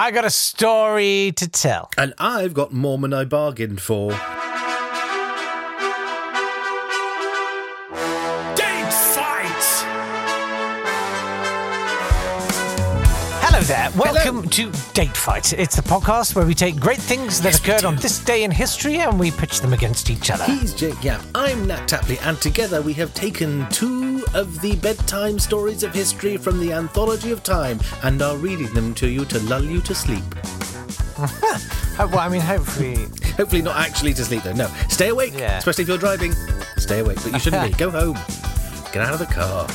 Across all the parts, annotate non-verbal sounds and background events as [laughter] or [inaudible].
I got a story to tell. And I've got more than I bargained for. Date fight! Hello there. Welcome to Date Fight. It's the podcast where we take great things that occurred on this day in history and we pitch them against each other. He's Jake Yapp, I'm Natt Tapley, and together we have taken two of the bedtime stories of history from the Anthology of Time and are reading them to you to lull you to sleep. [laughs] Well, I mean, hopefully. Hopefully, not actually to sleep, though. No, stay awake, Yeah. especially if you're driving. Stay awake, but you shouldn't be. [laughs] Go home. Get out of the car.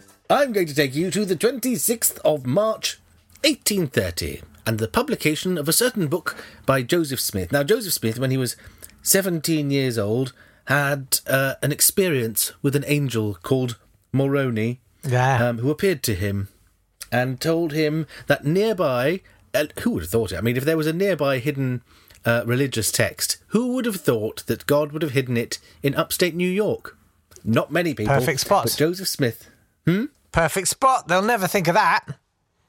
[laughs] I'm going to take you to the 26th of March, 1830, and the publication of a certain book by Joseph Smith. Now, Joseph Smith, when he was 17 years old, had uh, an experience with an angel called Moroni, Yeah. um, who appeared to him and told him that nearby, uh, who would have thought it? I mean, if there was a nearby hidden uh, religious text, who would have thought that God would have hidden it in upstate New York? Not many people. Perfect spot. But Joseph Smith. Perfect spot. They'll never think of that.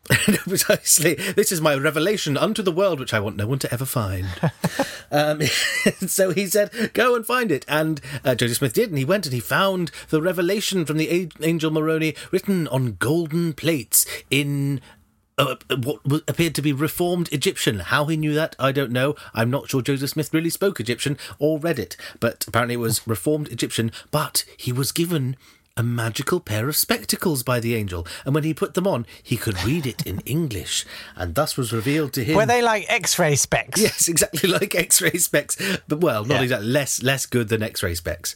[laughs] Precisely. This is my revelation unto the world, which I want no one to ever find. [laughs] um, [laughs] so he said, "Go and find it." And uh, Joseph Smith did, and he went and he found the revelation from the angel Moroni written on golden plates in. Uh, what appeared to be reformed Egyptian. How he knew that, I don't know. I'm not sure Joseph Smith really spoke Egyptian or read it, but apparently it was reformed Egyptian. But he was given a magical pair of spectacles by the angel, and when he put them on, he could read it in English, and thus was revealed to him. Were they like x ray specs? [laughs] Yes, exactly like X-ray specs, but well, not Yeah. exactly less less good than X-ray specs.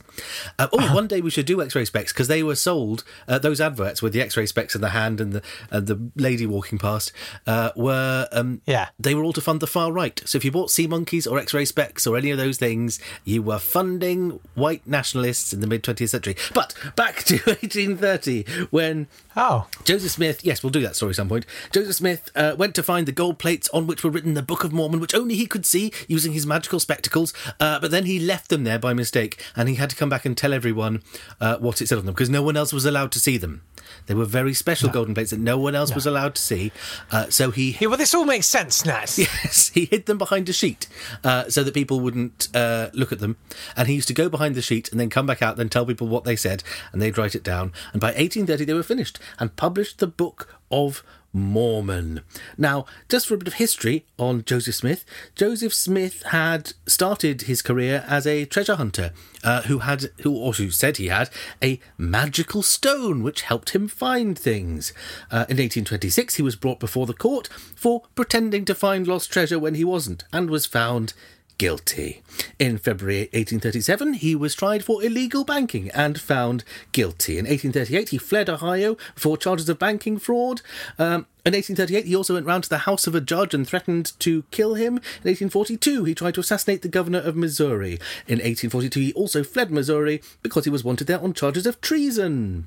Uh, oh, one day we should do X-ray specs because they were sold. Uh, those adverts with the X-ray specs in the hand and the and the lady walking past uh, were um, Yeah. they were all to fund the far right. So if you bought Sea Monkeys or X-ray specs or any of those things, you were funding white nationalists in the mid 20th century. But back [laughs] to 1830 when Oh. Joseph Smith, yes, we'll do that story some point. Joseph Smith uh, went to find the gold plates on which were written the Book of Mormon, which only he could see using his magical spectacles. Uh, but then he left them there by mistake, and he had to come back and tell everyone uh, what it said on them because no one else was allowed to see them. They were very special golden plates that no one else was allowed to see. Uh, so he Yeah, well, this all makes sense, Natt. [laughs] Yes, he hid them behind a sheet uh, so that people wouldn't uh, look at them. And he used to go behind the sheet and then come back out, then tell people what they said, and they'd write it down. And by 1830, they were finished and published the Book of Mormon. Now, just for a bit of history on Joseph Smith, Joseph Smith had started his career as a treasure hunter uh, who had, who who said he had, a magical stone which helped him find things. Uh, in 1826, he was brought before the court for pretending to find lost treasure when he wasn't and was found guilty. In February 1837, he was tried for illegal banking and found guilty. In 1838, he fled Ohio for charges of banking fraud. Um, in 1838, he also went round to the house of a judge and threatened to kill him. In 1842, he tried to assassinate the governor of Missouri. In 1842, he also fled Missouri because he was wanted there on charges of treason.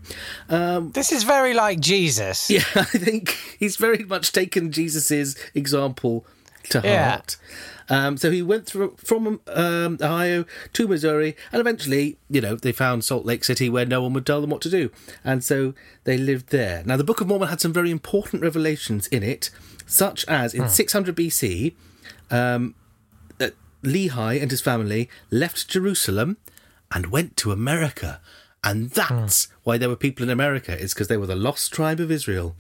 Um, This is very like Jesus. yeah, [laughs] I think he's very much taken Jesus's example to Yeah. heart. Um, so he went through from um, Ohio to Missouri, and eventually, you know, they found Salt Lake City where no one would tell them what to do, and so they lived there. Now, the Book of Mormon had some very important revelations in it, such as in 600 BC, um, that Lehi and his family left Jerusalem and went to America. And that's why there were people in America, is because they were the lost tribe of Israel.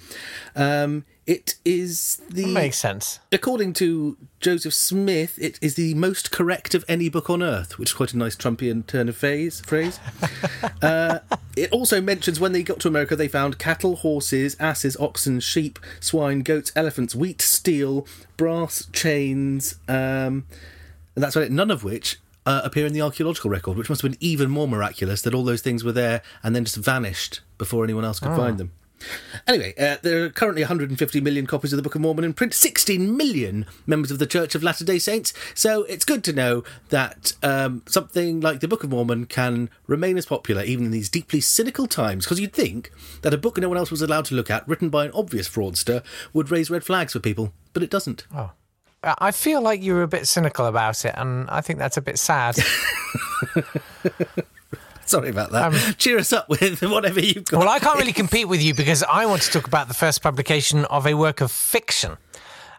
Um, it is the. Makes sense. According to Joseph Smith, it is the most correct of any book on earth, which is quite a nice Trumpian turn of phase, phrase. [laughs] uh, it also mentions when they got to America, they found cattle, horses, asses, oxen, sheep, swine, goats, elephants, wheat, steel, brass chains, um, and that's right, none of which uh, appear in the archaeological record, which must have been even more miraculous that all those things were there and then just vanished before anyone else could find them. Anyway, uh, there are currently 150 million copies of the Book of Mormon in print, 16 million members of the Church of Latter day Saints. So it's good to know that um, something like the Book of Mormon can remain as popular even in these deeply cynical times. Because you'd think that a book no one else was allowed to look at, written by an obvious fraudster, would raise red flags for people, but it doesn't. Oh. I feel like you were a bit cynical about it, and I think that's a bit sad. [laughs] Sorry about that. Cheer us up with whatever you've got. Um, Well, I can't really compete with you because I want to talk about the first publication of a work of fiction.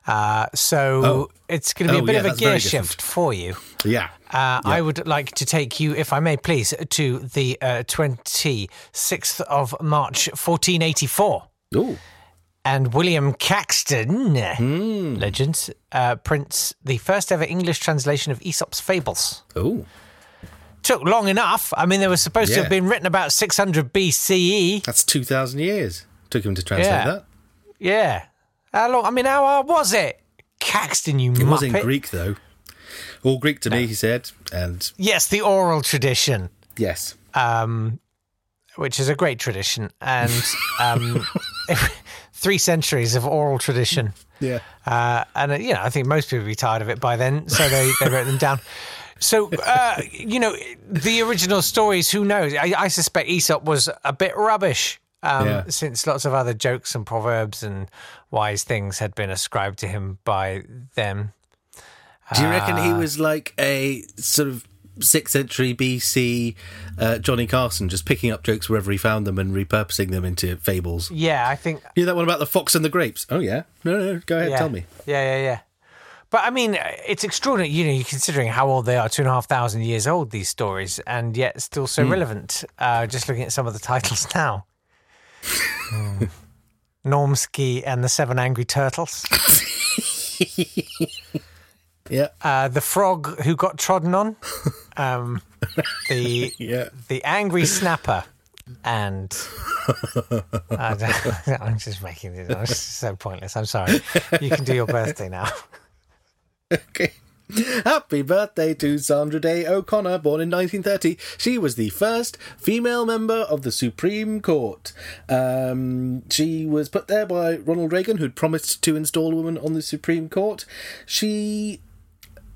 Uh, so Oh. it's going to be Oh, a bit yeah, of a gear shift for you. Yeah. Uh, I would like to take you, if I may, please, to the uh, 26th of March, 1484. Oh. And William Caxton, Hmm. legend, uh, prints the first ever English translation of Aesop's Fables. Oh. Took long enough. I mean, they were supposed to have been written about 600 BCE. That's 2,000 years. Took him to translate Yeah. that. Yeah. How long? I mean, how hard was it? Caxton, you It was in. Greek, though. All Greek to me, he said. And Yes, the oral tradition. yes. um, which is a great tradition, and um, [laughs] [laughs] three centuries of oral tradition. Yeah. Uh, and uh, you know, I think most people would be tired of it by then, so they, they wrote them down. So uh, you know, the original stories. Who knows? I, I suspect Aesop was a bit rubbish. Um, Yeah. Since lots of other jokes and proverbs and wise things had been ascribed to him by them. Do you reckon he was like a sort of 6th century BC uh, Johnny Carson, just picking up jokes wherever he found them and repurposing them into fables? Yeah, I think You know that one about the fox and the grapes? Oh, yeah. No, no, no. go ahead, yeah. tell me. Yeah, yeah, yeah. But I mean, it's extraordinary, you know, you're considering how old they are, two and a half thousand years old, these stories, and yet still so Hmm. relevant. Uh, just looking at some of the titles [laughs] now. Normsky and the Seven Angry Turtles. [laughs] Yeah. Uh, the Frog Who Got Trodden On. [laughs] Um, the Yeah. the Angry Snapper. And [laughs] I'm just making this it's so pointless. I'm sorry. You can do your birthday now. [laughs] Okay. Happy birthday to Sandra Day O'Connor, born in 1930. She was the first female member of the Supreme Court. Um, she was put there by Ronald Reagan, who'd promised to install a woman on the Supreme Court. She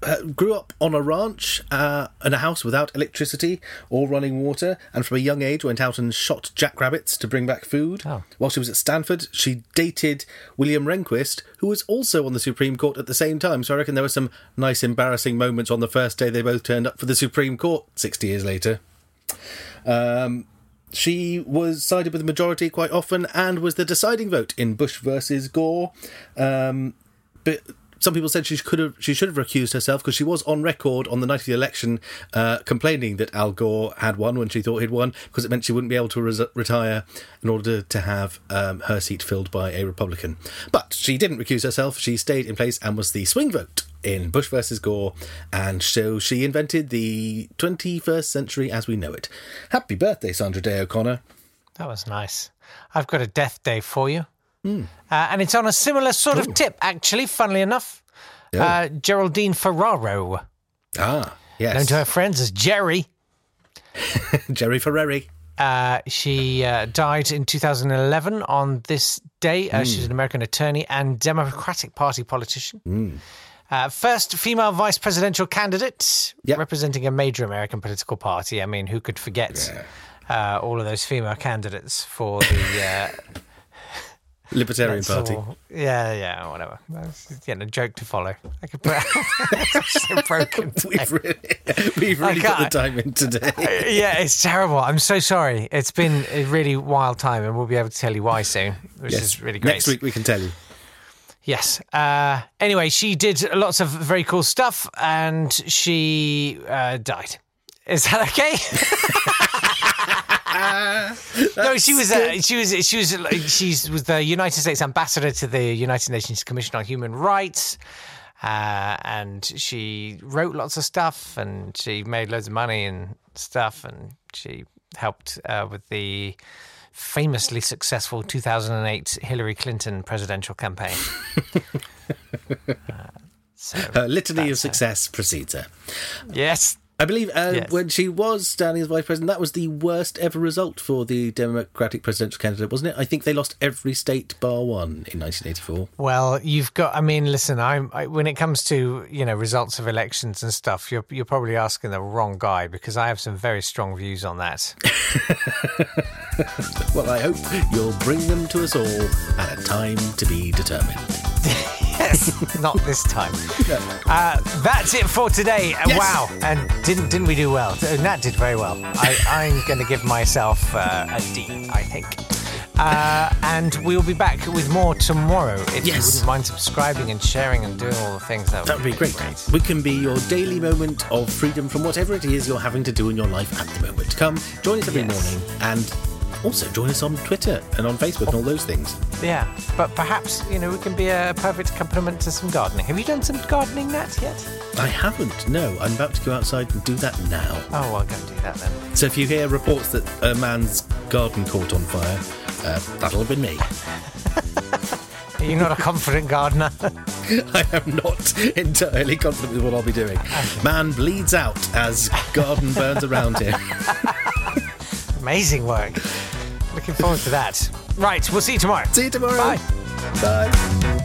uh, grew up on a ranch uh, in a house without electricity or running water, and from a young age went out and shot jackrabbits to bring back food. Oh. While she was at Stanford, she dated William Rehnquist, who was also on the Supreme Court at the same time. So I reckon there were some nice embarrassing moments on the first day they both turned up for the Supreme Court 60 years later. Um, she was sided with the majority quite often and was the deciding vote in Bush versus Gore. Um, but some people said she could have she should have recused herself because she was on record on the night of the election uh, complaining that Al Gore had won when she thought he'd won because it meant she wouldn't be able to retire in order to have um, her seat filled by a Republican. But she didn't recuse herself. She stayed in place and was the swing vote in Bush versus Gore, and so she invented the 21st century as we know it. Happy birthday, Sandra Day O'Connor. That was nice. I've got a death day for you. Uh, and it's on a similar sort of tip, actually, funnily enough. Yeah. Uh, Geraldine Ferraro, Ah, known to her friends as Jerry. [laughs] Jerry Ferreri. Uh, she uh, died in 2011 on this day. Uh, She's an American attorney and Democratic Party politician. Uh, first female vice presidential candidate Yep. representing a major American political party. I mean, who could forget uh, all of those female candidates for the uh, [laughs] Libertarian That's Party. all- Yeah, yeah, whatever. That's you know, joke to follow. I could put [laughs] so broken. [laughs] We've really, we've really put the time in today. [laughs] yeah, it's terrible. I'm so sorry. It's been a really wild time, and we'll be able to tell you why soon, which is really great. Next week we can tell you. Yes. Uh, anyway, she did lots of very cool stuff, and she uh, died. Is that okay? [laughs] no, she was. Uh, she was. She was. like, She was the United States ambassador to the United Nations Commission on Human Rights, uh, and she wrote lots of stuff, and she made loads of money and stuff, and she helped uh, with the famously successful 2008 Hillary Clinton presidential campaign. [laughs] Uh, so Her litany of success precedes her. yes, I believe uh, Yes. when she was standing as vice president, that was the worst ever result for the Democratic presidential candidate, wasn't it? I think they lost every state bar one in 1984. Well, you've got. I mean, listen. I'm I, when it comes to you know results of elections and stuff. You're you're probably asking the wrong guy because I have some very strong views on that. [laughs] Well, I hope you'll bring them to us all at a time to be determined. [laughs] Yes, [laughs] not this time. Uh, that's it for today. Uh, Yes. Wow, and didn't didn't we do well? Uh, Natt did very well. I, I'm going to give myself uh, a D, I think. Uh, and we'll be back with more tomorrow. If you wouldn't mind subscribing and sharing and doing all the things, that would, That would be great. We can be your daily moment of freedom from whatever it is you're having to do in your life at the moment. Come, join us every Yes. morning and also join us on Twitter and on Facebook and all those things. Yeah, but perhaps you know we can be a perfect accompaniment to some gardening. Have you done some gardening, Natt, yet? I haven't, no. I'm about to go outside and do that now. Oh, I'll go and do that then. So if you hear reports that a man's garden caught on fire, uh, that'll have been me. [laughs] Are you not a confident gardener? [laughs] I am not entirely confident with what I'll be doing. Man bleeds out as garden burns around him. [laughs] Amazing work. Looking forward to that. Right, we'll see you tomorrow. See you tomorrow. Bye. Bye.